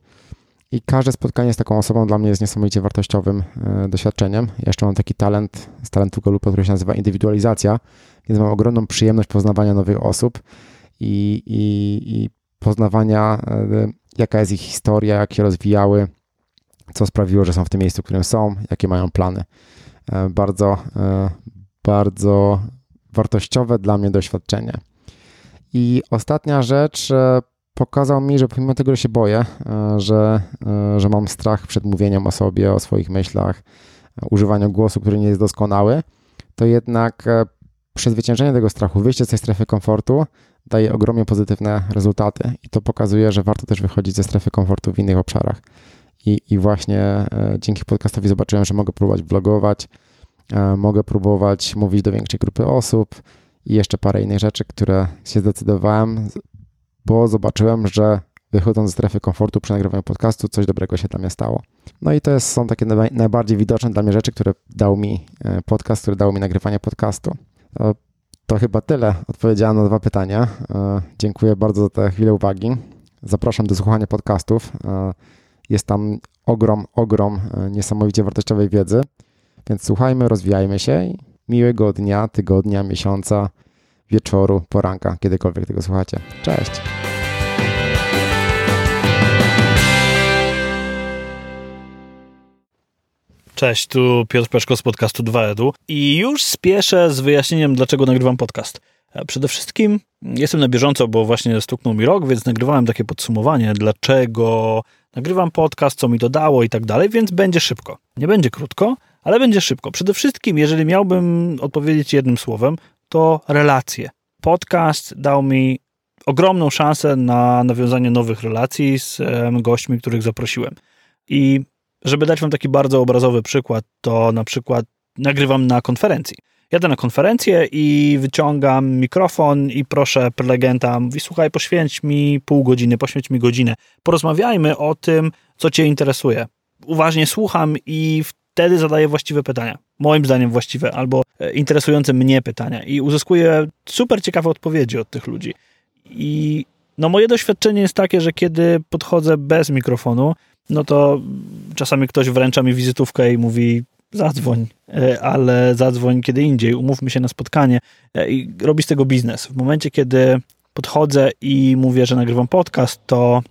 I każde spotkanie z taką osobą dla mnie jest niesamowicie wartościowym e, doświadczeniem. Ja jeszcze mam taki talent z talentu Golupa, który się nazywa indywidualizacja, więc mam ogromną przyjemność poznawania nowych osób i, i, i poznawania, e, jaka jest ich historia, jak się rozwijały, co sprawiło, że są w tym miejscu, w którym są, jakie mają plany. E, Bardzo, e, bardzo wartościowe dla mnie doświadczenie. I ostatnia rzecz pokazał mi, że pomimo tego, że się boję, że, że mam strach przed mówieniem o sobie, o swoich myślach, używaniu głosu, który nie jest doskonały, to jednak przezwyciężenie tego strachu, wyjście z tej strefy komfortu daje ogromnie pozytywne rezultaty i to pokazuje, że warto też wychodzić ze strefy komfortu w innych obszarach. I, i właśnie e, dzięki podcastowi zobaczyłem, że mogę próbować vlogować, e, mogę próbować mówić do większej grupy osób i jeszcze parę innych rzeczy, które się zdecydowałem, bo zobaczyłem, że wychodząc ze strefy komfortu przy nagrywaniu podcastu, coś dobrego się dla mnie stało. No i to jest, są takie najba- najbardziej widoczne dla mnie rzeczy, które dał mi e, podcast, które dało mi nagrywanie podcastu. To chyba tyle. Odpowiedziałem na dwa pytania. E, Dziękuję bardzo za tę chwilę uwagi. Zapraszam do słuchania podcastów. E, Jest tam ogrom, ogrom e, niesamowicie wartościowej wiedzy. Więc słuchajmy, rozwijajmy się i miłego dnia, tygodnia, miesiąca, wieczoru, poranka, kiedykolwiek tego słuchacie. Cześć! Cześć, tu Piotr Peszko z podcastu 2edu i już spieszę z wyjaśnieniem, dlaczego nagrywam podcast. E, Przede wszystkim jestem na bieżąco, bo właśnie stuknął mi rok, więc nagrywałem takie podsumowanie, dlaczego nagrywam podcast, co mi to dało i tak dalej, więc będzie szybko. Nie będzie krótko, ale będzie szybko. Przede wszystkim, jeżeli miałbym odpowiedzieć jednym słowem, to relacje. Podcast dał mi ogromną szansę na nawiązanie nowych relacji z gośćmi, których zaprosiłem. I żeby dać wam taki bardzo obrazowy przykład, to na przykład nagrywam na konferencji. Jadę na konferencję i wyciągam mikrofon i proszę prelegenta, mówi, słuchaj, poświęć mi pół godziny, poświęć mi godzinę. Porozmawiajmy o tym, co cię interesuje. Uważnie słucham i wtedy zadaję właściwe pytania. Moim zdaniem właściwe, albo e, interesujące mnie pytania. I uzyskuję super ciekawe odpowiedzi od tych ludzi. I no moje doświadczenie jest takie, że kiedy podchodzę bez mikrofonu, no to czasami ktoś wręcza mi wizytówkę i mówi zadzwoń, e, ale zadzwoń kiedy indziej, umówmy się na spotkanie e, i robi z tego biznes. W momencie, kiedy podchodzę i mówię, że nagrywam podcast, to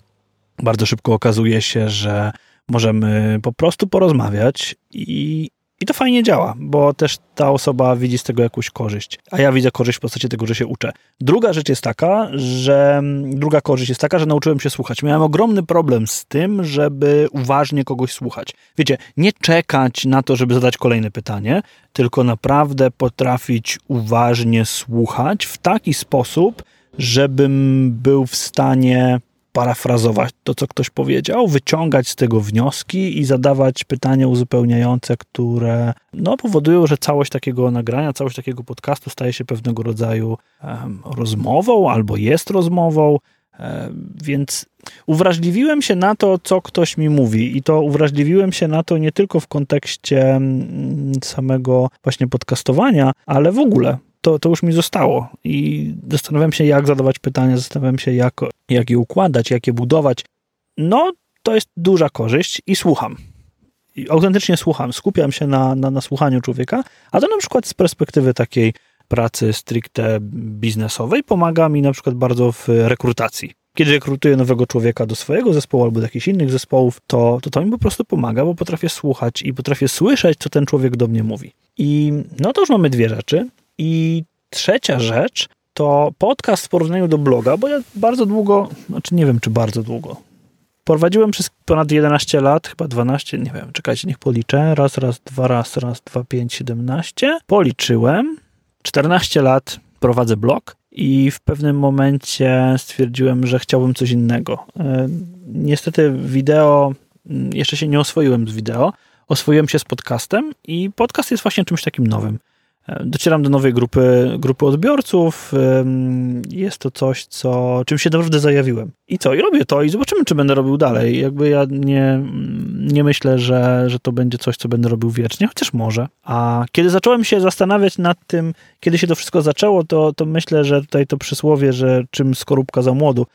bardzo szybko okazuje się, że możemy po prostu porozmawiać i, i to fajnie działa, bo też ta osoba widzi z tego jakąś korzyść, a ja widzę korzyść w postaci tego, że się uczę. Druga rzecz jest taka, że druga korzyść jest taka, że nauczyłem się słuchać. Miałem ogromny problem z tym, żeby uważnie kogoś słuchać. Wiecie, nie czekać na to, żeby zadać kolejne pytanie, tylko naprawdę potrafić uważnie słuchać w taki sposób, żebym był w stanie parafrazować to, co ktoś powiedział, wyciągać z tego wnioski i zadawać pytania uzupełniające, które no, powodują, że całość takiego nagrania, całość takiego podcastu staje się pewnego rodzaju em, rozmową albo jest rozmową. E, więc uwrażliwiłem się na to, co ktoś mi mówi, i to uwrażliwiłem się na to nie tylko w kontekście mm, samego właśnie podcastowania, ale w ogóle. To, to już mi zostało i zastanawiam się, jak zadawać pytania, zastanawiam się, jak, jak je układać, jak je budować. No, to jest duża korzyść i słucham. I autentycznie słucham, skupiam się na, na, na słuchaniu człowieka, a to na przykład z perspektywy takiej pracy stricte biznesowej pomaga mi na przykład bardzo w rekrutacji. Kiedy rekrutuję nowego człowieka do swojego zespołu albo do jakichś innych zespołów, to, to to mi po prostu pomaga, bo potrafię słuchać i potrafię słyszeć, co ten człowiek do mnie mówi. I no to już mamy dwie rzeczy. I trzecia rzecz to podcast w porównaniu do bloga, bo ja bardzo długo, znaczy nie wiem czy bardzo długo, prowadziłem przez ponad 11 lat, chyba 12, nie wiem, czekajcie, niech policzę. Raz, raz, dwa, raz, raz, dwa, pięć, 17. Policzyłem. 14 lat prowadzę blog i w pewnym momencie stwierdziłem, że chciałbym coś innego. E, niestety wideo, mm, jeszcze się nie oswoiłem z wideo, oswoiłem się z podcastem i podcast jest właśnie czymś takim nowym. Docieram do nowej grupy, grupy odbiorców. Jest to coś, co, czym się naprawdę zajawiłem. I co? I robię to i zobaczymy, czy będę robił dalej. Jakby ja nie, nie myślę, że, że to będzie coś, co będę robił wiecznie, chociaż może. A kiedy zacząłem się zastanawiać nad tym, kiedy się to wszystko zaczęło, to, to myślę, że tutaj to przysłowie, że czym skorupka za młodu.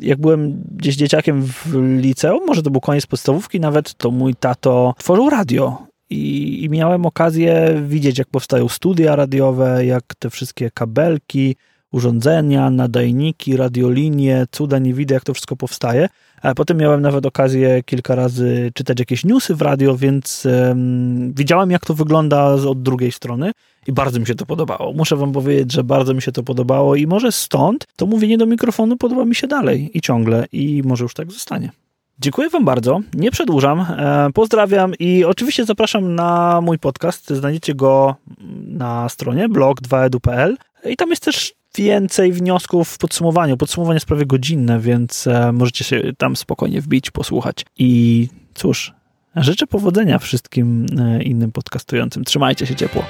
Jak byłem gdzieś dzieciakiem w liceum, może to był koniec podstawówki nawet, to mój tato tworzył radio i, i miałem okazję widzieć, jak powstają studia radiowe, jak te wszystkie kabelki, urządzenia, nadajniki, radiolinie, cuda nie widzę, jak to wszystko powstaje. A potem miałem nawet okazję kilka razy czytać jakieś newsy w radio, więc um, widziałem, jak to wygląda od drugiej strony i bardzo mi się to podobało. Muszę wam powiedzieć, że bardzo mi się to podobało i może stąd to mówienie do mikrofonu podoba mi się dalej i ciągle i może już tak zostanie. Dziękuję Wam bardzo. Nie przedłużam. E, pozdrawiam i oczywiście zapraszam na mój podcast. Znajdziecie go na stronie blog2edu.pl i tam jest też więcej wniosków w podsumowaniu. Podsumowanie jest prawie godzinne, więc e, możecie się tam spokojnie wbić, posłuchać. I cóż, życzę powodzenia wszystkim e, innym podcastującym. Trzymajcie się ciepło.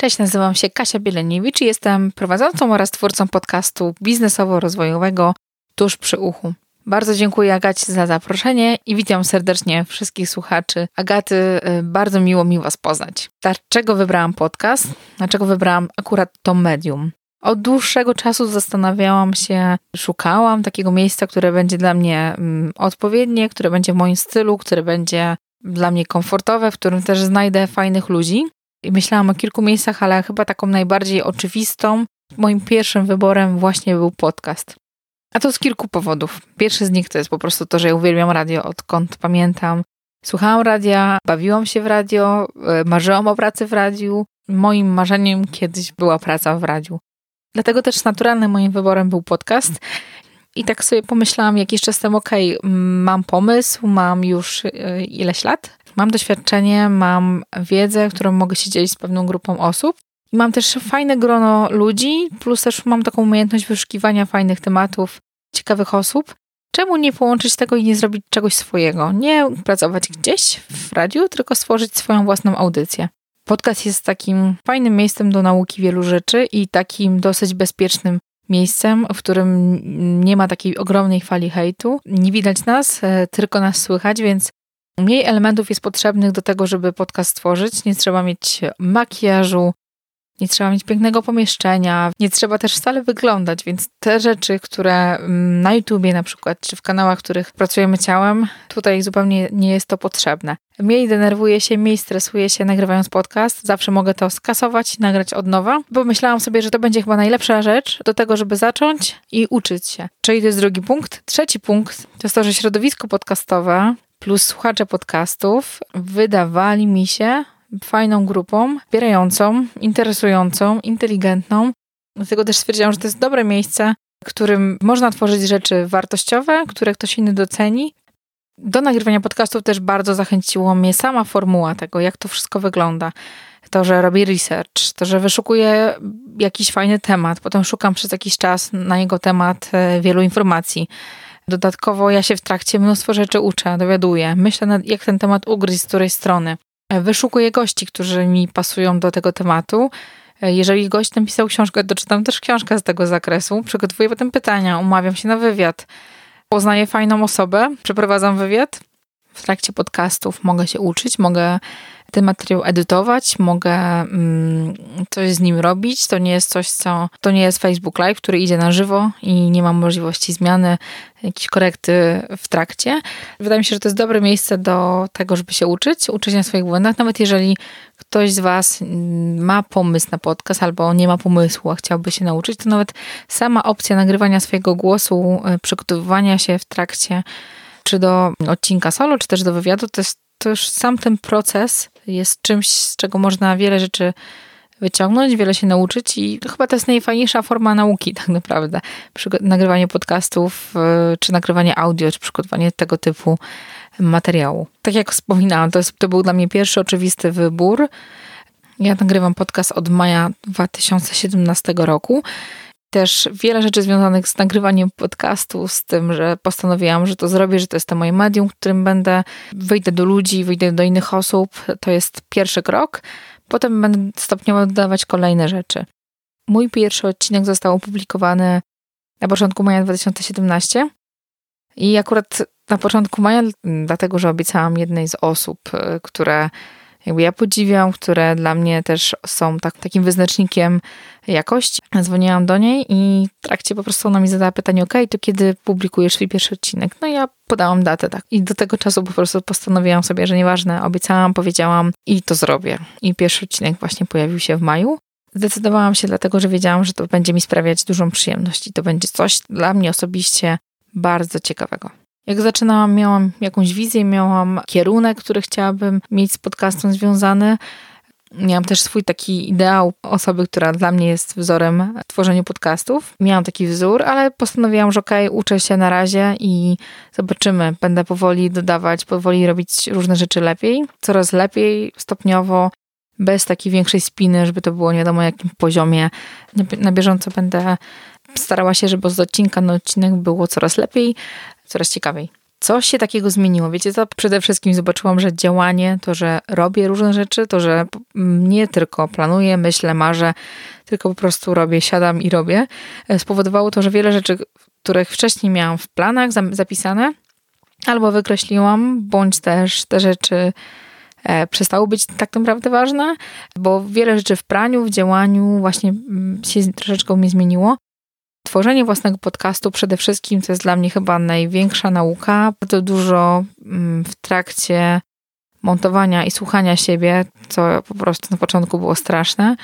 Cześć, nazywam się Kasia Bieleniewicz i jestem prowadzącą oraz twórcą podcastu biznesowo-rozwojowego Tuż przy uchu. Bardzo dziękuję Agacie za zaproszenie i witam serdecznie wszystkich słuchaczy. Agaty, y, bardzo miło mi Was poznać. Dlaczego wybrałam podcast? Dlaczego wybrałam akurat to medium? Od dłuższego czasu zastanawiałam się, szukałam takiego miejsca, które będzie dla mnie mm, odpowiednie, które będzie w moim stylu, które będzie dla mnie komfortowe, w którym też znajdę fajnych ludzi. I myślałam o kilku miejscach, ale chyba taką najbardziej oczywistą, moim pierwszym wyborem właśnie był podcast. A to z kilku powodów. Pierwszy z nich to jest po prostu to, że ja uwielbiam radio, odkąd pamiętam. Słuchałam radia, bawiłam się w radio, e, marzyłam o pracy w radiu. Moim marzeniem kiedyś była praca w radiu. Dlatego też naturalnym moim wyborem był podcast. I tak sobie pomyślałam jakiś czas temu, okej, okay, mam pomysł, mam już e, ileś lat, Mam doświadczenie, mam wiedzę, którą mogę się dzielić z pewną grupą osób. I mam też fajne grono ludzi, plus też mam taką umiejętność wyszukiwania fajnych tematów, ciekawych osób. Czemu nie połączyć tego i nie zrobić czegoś swojego? Nie pracować gdzieś w radiu, tylko stworzyć swoją własną audycję. Podcast jest takim fajnym miejscem do nauki wielu rzeczy i takim dosyć bezpiecznym miejscem, w którym nie ma takiej ogromnej fali hejtu. Nie widać nas, e, tylko nas słychać, więc Mniej elementów jest potrzebnych do tego, żeby podcast stworzyć. Nie trzeba mieć makijażu, nie trzeba mieć pięknego pomieszczenia, nie trzeba też wcale wyglądać, więc te rzeczy, które mm, na YouTubie na przykład, czy w kanałach, w których pracujemy ciałem, tutaj zupełnie nie jest to potrzebne. Mniej denerwuję się, mniej stresuję się nagrywając podcast. Zawsze mogę to skasować i nagrać od nowa, bo myślałam sobie, że to będzie chyba najlepsza rzecz do tego, żeby zacząć i uczyć się. Czyli to jest drugi punkt. Trzeci punkt to jest to, że środowisko podcastowe plus słuchacze podcastów wydawali mi się fajną grupą, wspierającą, interesującą, inteligentną. Dlatego też stwierdziłam, że to jest dobre miejsce, w którym można tworzyć rzeczy wartościowe, które ktoś inny doceni. Do nagrywania podcastów też bardzo zachęciło mnie sama formuła tego, jak to wszystko wygląda. To, że robię research, to, że wyszukuję jakiś fajny temat, potem szukam przez jakiś czas na jego temat e, wielu informacji Dodatkowo ja się w trakcie mnóstwo rzeczy uczę, dowiaduję. Myślę, jak ten temat ugryźć z której strony. wyszukuję gości, którzy mi pasują do tego tematu. Jeżeli gość napisał książkę, to czytam też książkę z tego zakresu. Przygotowuję potem pytania, umawiam się na wywiad. Poznaję fajną osobę, przeprowadzam wywiad. W trakcie podcastów mogę się uczyć, mogę ten materiał edytować, mogę mm, coś z nim robić. To nie jest coś, co. To nie jest Facebook Live, który idzie na żywo i nie ma możliwości zmiany, jakiejś korekty w trakcie. Wydaje mi się, że to jest dobre miejsce do tego, żeby się uczyć, uczyć na swoich błędach. Nawet jeżeli ktoś z Was mm, ma pomysł na podcast albo nie ma pomysłu, a chciałby się nauczyć, to nawet sama opcja nagrywania swojego głosu, e, przygotowywania się w trakcie czy do odcinka solo, czy też do wywiadu, to jest to już sam ten proces jest czymś, z czego można wiele rzeczy wyciągnąć, wiele się nauczyć i to chyba to jest najfajniejsza forma nauki tak naprawdę. Nagrywanie podcastów, y, czy nagrywanie audio, czy przygotowanie tego typu materiału. Tak jak wspominałam, to, jest, to był dla mnie pierwszy oczywisty wybór. Ja nagrywam podcast od maja 2017 roku też wiele rzeczy związanych z nagrywaniem podcastu, z tym, że postanowiłam, że to zrobię, że to jest to moje medium, którym będę, wyjdę do ludzi, wyjdę do innych osób. To jest pierwszy krok. Potem będę stopniowo dodawać kolejne rzeczy. Mój pierwszy odcinek został opublikowany na początku maja 2017 i akurat na początku maja, dlatego że obiecałam jednej z osób, y, które jakby ja podziwiam, które dla mnie też są tak, takim wyznacznikiem jakości. Dzwoniłam do niej i w trakcie po prostu ona mi zadała pytanie, ok, to kiedy publikujesz swój pierwszy odcinek? No ja podałam datę, tak. I do tego czasu po prostu postanowiłam sobie, że nieważne, obiecałam, powiedziałam i to zrobię. I pierwszy odcinek właśnie pojawił się w maju. Zdecydowałam się dlatego, że wiedziałam, że to będzie mi sprawiać dużą przyjemność i to będzie coś dla mnie osobiście bardzo ciekawego. Jak zaczynałam, miałam jakąś wizję, miałam kierunek, który chciałabym mieć z podcastem związany. Miałam też swój taki ideał osoby, która dla mnie jest wzorem w tworzeniu podcastów. Miałam taki wzór, ale postanowiłam, że okej, okay, uczę się na razie i zobaczymy. Będę powoli dodawać, powoli robić różne rzeczy lepiej, coraz lepiej, stopniowo, bez takiej większej spiny, żeby to było nie wiadomo jakim poziomie. Na bieżąco będę starała się, żeby z odcinka na odcinek było coraz lepiej, coraz ciekawiej. Co się takiego zmieniło? Wiecie co? Przede wszystkim zobaczyłam, że działanie, to, że robię różne rzeczy, to, że nie tylko planuję, myślę, marzę, tylko po prostu robię, siadam i robię, e, spowodowało to, że wiele rzeczy, których wcześniej miałam w planach zapisane, albo wykreśliłam, bądź też te rzeczy e, przestały być tak naprawdę ważne, bo wiele rzeczy w praniu, w działaniu właśnie się troszeczkę mnie zmieniło. Tworzenie własnego podcastu przede wszystkim to jest dla mnie chyba największa nauka. Bardzo dużo mm, w trakcie montowania i słuchania siebie, co po prostu na początku było straszne.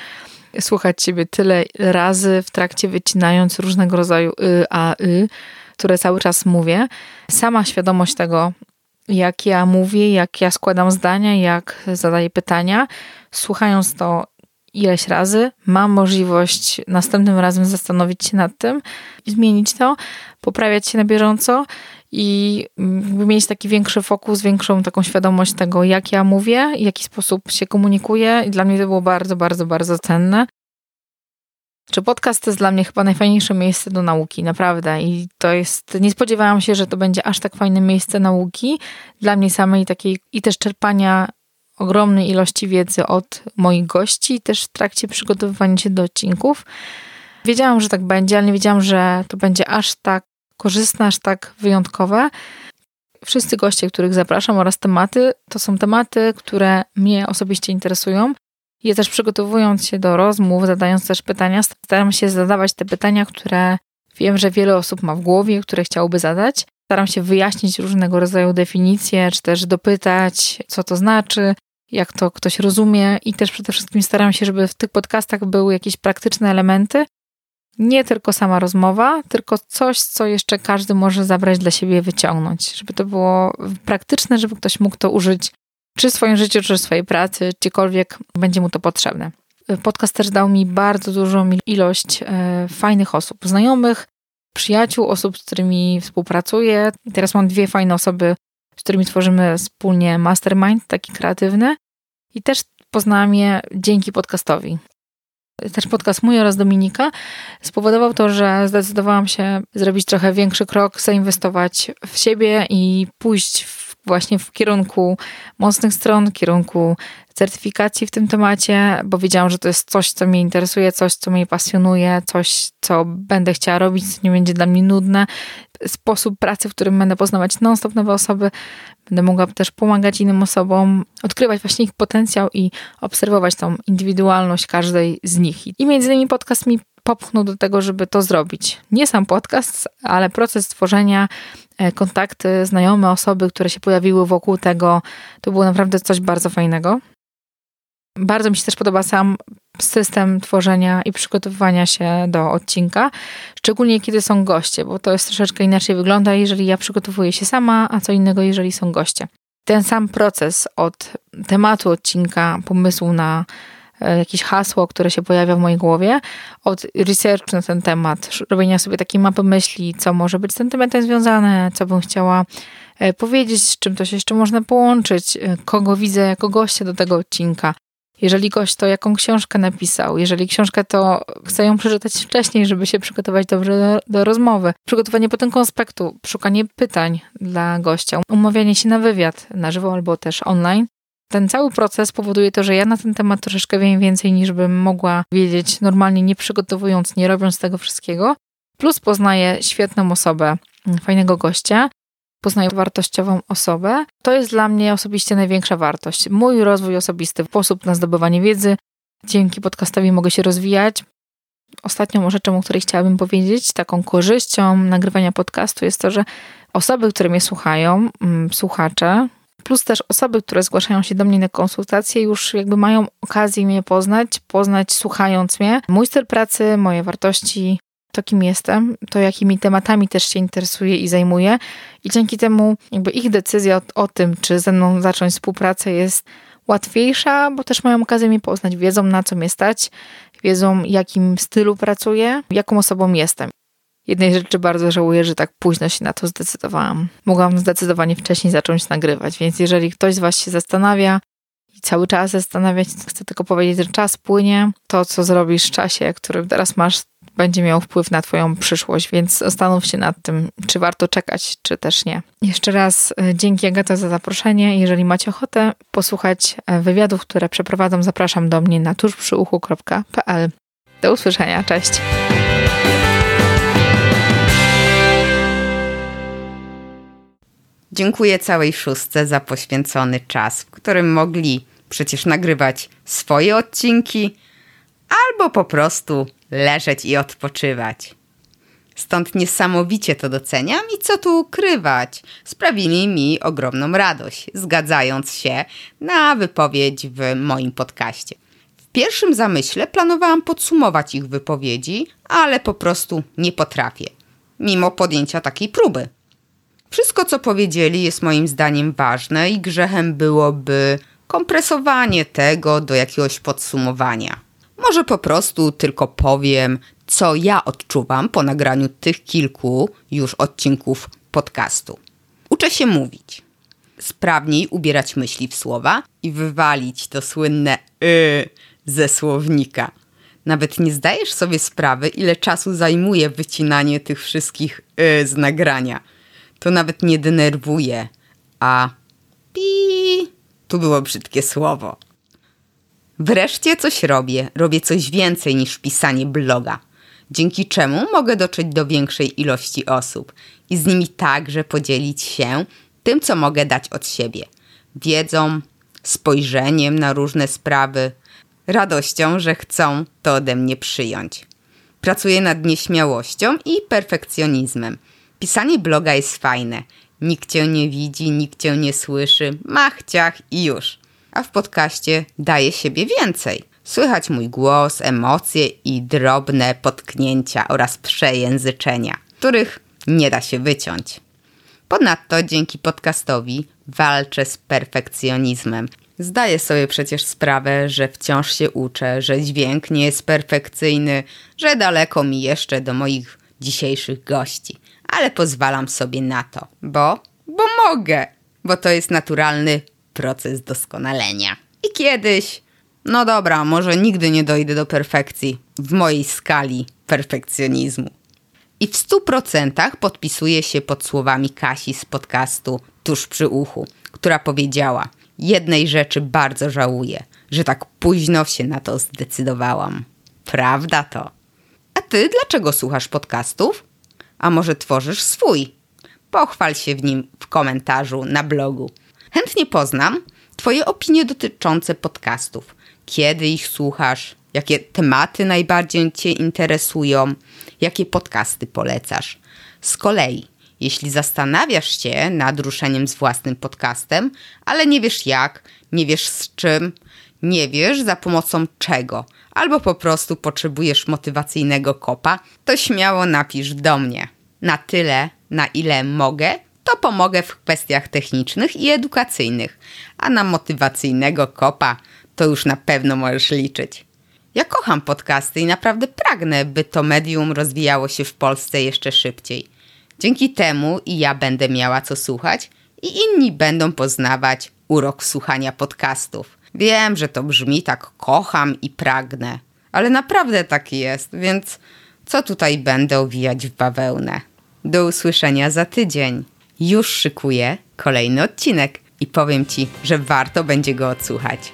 Słuchać siebie tyle razy w trakcie wycinając różnego rodzaju y, a y, które cały czas mówię. Sama świadomość tego, jak ja mówię, jak ja składam zdania, jak zadaję pytania, słuchając to ileś razy, mam możliwość następnym razem zastanowić się nad tym, zmienić to, poprawiać się na bieżąco i mieć taki większy fokus, większą taką świadomość tego, jak ja mówię, w jaki sposób się komunikuję. I dla mnie to było bardzo, bardzo, bardzo cenne. Czy podcast to jest dla mnie chyba najfajniejsze miejsce do nauki, naprawdę. I to jest, nie spodziewałam się, że to będzie aż tak fajne miejsce nauki dla mnie samej takiej i też czerpania ogromnej ilości wiedzy od moich gości, też w trakcie przygotowywania się do odcinków. Wiedziałam, że tak będzie, ale nie wiedziałam, że to będzie aż tak korzystne, aż tak wyjątkowe. Wszyscy goście, których zapraszam oraz tematy, to są tematy, które mnie osobiście interesują. Ja też przygotowując się do rozmów, zadając też pytania, staram się zadawać te pytania, które wiem, że wiele osób ma w głowie, które chciałoby zadać. Staram się wyjaśnić różnego rodzaju definicje, czy też dopytać, co to znaczy, jak to ktoś rozumie i też przede wszystkim staram się, żeby w tych podcastach były jakieś praktyczne elementy, nie tylko sama rozmowa, tylko coś, co jeszcze każdy może zabrać dla siebie, wyciągnąć, żeby to było praktyczne, żeby ktoś mógł to użyć czy w swoim życiu, czy w swojej pracy, gdziekolwiek będzie mu to potrzebne. Podcast też dał mi bardzo dużą ilość e, fajnych osób, znajomych, przyjaciół, osób, z którymi współpracuję. I teraz mam dwie fajne osoby, którymi tworzymy wspólnie mastermind, taki kreatywny. I też poznałam je dzięki podcastowi. Też podcast mój oraz Dominika spowodował to, że zdecydowałam się zrobić trochę większy krok, zainwestować w siebie i pójść w właśnie w kierunku mocnych stron, kierunku certyfikacji w tym temacie, bo wiedziałam, że to jest coś, co mnie interesuje, coś, co mnie pasjonuje, coś, co będę chciała robić, co nie będzie dla mnie nudne. Sposób pracy, w którym będę poznawać non-stop nowe osoby, będę mogła też pomagać innym osobom, odkrywać właśnie ich potencjał i obserwować tą indywidualność każdej z nich. I między innymi podcast mi popchnął do tego, żeby to zrobić. Nie sam podcast, ale proces tworzenia, kontakty, znajome osoby, które się pojawiły wokół tego, to było naprawdę coś bardzo fajnego. Bardzo mi się też podoba sam system tworzenia i przygotowywania się do odcinka, szczególnie kiedy są goście, bo to jest troszeczkę inaczej wygląda, jeżeli ja przygotowuję się sama, a co innego, jeżeli są goście. Ten sam proces od tematu odcinka, pomysłu na e, jakieś hasło, które się pojawia w mojej głowie, od research na ten temat, robienia sobie takiej mapy myśli, co może być z tym tematem związane, co bym chciała e, powiedzieć, z czym to się jeszcze można połączyć, e, kogo widzę jako gościa do tego odcinka. Jeżeli gość to jaką książkę napisał, jeżeli książkę to chcę ją przeczytać wcześniej, żeby się przygotować dobrze do, do rozmowy. Przygotowanie potem konspektu, szukanie pytań dla gościa, umawianie się na wywiad na żywo albo też online. Ten cały proces powoduje to, że ja na ten temat troszeczkę wiem więcej niż bym mogła wiedzieć normalnie, nie przygotowując, nie robiąc tego wszystkiego. Plus poznaję świetną osobę, fajnego gościa, poznaję wartościową osobę. To jest dla mnie osobiście największa wartość. Mój rozwój osobisty, sposób na zdobywanie wiedzy. Dzięki podcastowi mogę się rozwijać. Ostatnią rzeczą, o której chciałabym powiedzieć, taką korzyścią nagrywania podcastu jest to, że osoby, które mnie słuchają, mm, słuchacze, plus też osoby, które zgłaszają się do mnie na konsultacje, już jakby mają okazję mnie poznać, poznać słuchając mnie. Mój styl pracy, moje wartości, to, kim jestem, to jakimi tematami też się interesuję i zajmuję. I dzięki temu jakby ich decyzja o, o tym, czy ze mną zacząć współpracę jest łatwiejsza, bo też mają okazję mnie poznać, wiedzą na co mnie stać, wiedzą jakim stylu pracuję, jaką osobą jestem. Jednej rzeczy bardzo żałuję, że tak późno się na to zdecydowałam. Mogłam zdecydowanie wcześniej zacząć nagrywać, więc jeżeli ktoś z Was się zastanawia i cały czas zastanawiać, chcę tylko powiedzieć, że czas płynie. To, co zrobisz w czasie, który teraz masz, będzie miał wpływ na Twoją przyszłość, więc zastanów się nad tym, czy warto czekać, czy też nie. Jeszcze raz e, dzięki Agata za zaproszenie. Jeżeli macie ochotę posłuchać e, wywiadów, które przeprowadzam, zapraszam do mnie na tużprzyuchu.pl. Do usłyszenia, cześć! Dziękuję całej szóstce za poświęcony czas, w którym mogli przecież nagrywać swoje odcinki albo po prostu leżeć i odpoczywać. Stąd niesamowicie to doceniam i co tu ukrywać. Sprawili mi ogromną radość, zgadzając się na wypowiedź w moim podcaście. W pierwszym zamyśle planowałam podsumować ich wypowiedzi, ale po prostu nie potrafię, mimo podjęcia takiej próby. Wszystko, co powiedzieli, jest moim zdaniem ważne i grzechem byłoby kompresowanie tego do jakiegoś podsumowania. Może po prostu tylko powiem, co ja odczuwam po nagraniu tych kilku już odcinków podcastu. Uczę się mówić, sprawniej ubierać myśli w słowa i wywalić to słynne y ze słownika. Nawet nie zdajesz sobie sprawy, ile czasu zajmuje wycinanie tych wszystkich y z nagrania. To nawet nie denerwuje, a pi, tu było brzydkie słowo. Wreszcie coś robię. Robię coś więcej niż pisanie bloga. Dzięki czemu mogę dotrzeć do większej ilości osób i z nimi także podzielić się tym, co mogę dać od siebie. Wiedzą, spojrzeniem na różne sprawy, radością, że chcą to ode mnie przyjąć. Pracuję nad nieśmiałością i perfekcjonizmem. Pisanie bloga jest fajne. Nikt cię nie widzi, nikt cię nie słyszy, mach, ciach i już a w podcaście daję siebie więcej. Słychać mój głos, emocje i drobne potknięcia oraz przejęzyczenia, których nie da się wyciąć. Ponadto dzięki podcastowi walczę z perfekcjonizmem. Zdaję sobie przecież sprawę, że wciąż się uczę, że dźwięk nie jest perfekcyjny, że daleko mi jeszcze do moich dzisiejszych gości, ale pozwalam sobie na to, bo, bo mogę, bo to jest naturalny proces doskonalenia. I kiedyś, no dobra, może nigdy nie dojdę do perfekcji w mojej skali perfekcjonizmu. I w stu procentach podpisuję się pod słowami Kasi z podcastu tuż przy uchu, która powiedziała: Jednej rzeczy bardzo żałuję, że tak późno się na to zdecydowałam. Prawda to. A ty dlaczego słuchasz podcastów? A może tworzysz swój? Pochwal się w nim w komentarzu na blogu. Chętnie poznam Twoje opinie dotyczące podcastów. Kiedy ich słuchasz? Jakie tematy najbardziej Cię interesują? Jakie podcasty polecasz? Z kolei, jeśli zastanawiasz się nad ruszeniem z własnym podcastem, ale nie wiesz jak, nie wiesz z czym, nie wiesz za pomocą czego, albo po prostu potrzebujesz motywacyjnego kopa, to śmiało napisz do mnie. Na tyle, na ile mogę, to pomogę w kwestiach technicznych i edukacyjnych, a na motywacyjnego kopa to już na pewno możesz liczyć. Ja kocham podcasty i naprawdę pragnę, by to medium rozwijało się w Polsce jeszcze szybciej. Dzięki temu i ja będę miała co słuchać, i inni będą poznawać urok słuchania podcastów. Wiem, że to brzmi tak kocham i pragnę, ale naprawdę tak jest, więc co tutaj będę owijać w bawełnę? Do usłyszenia za tydzień. Już szykuję kolejny odcinek i powiem Ci, że warto będzie go odsłuchać.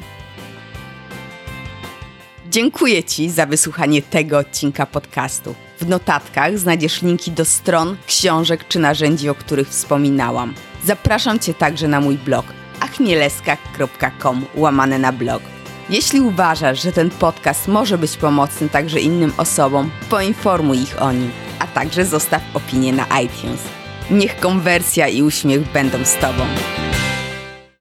Dziękuję Ci za wysłuchanie tego odcinka podcastu. W notatkach znajdziesz linki do stron, książek czy narzędzi, o których wspominałam. Zapraszam Cię także na mój blog achmieleska.com łamane na blog. Jeśli uważasz, że ten podcast może być pomocny także innym osobom, poinformuj ich o nim, a także zostaw opinię na iTunes. Niech konwersja i uśmiech będą z Tobą.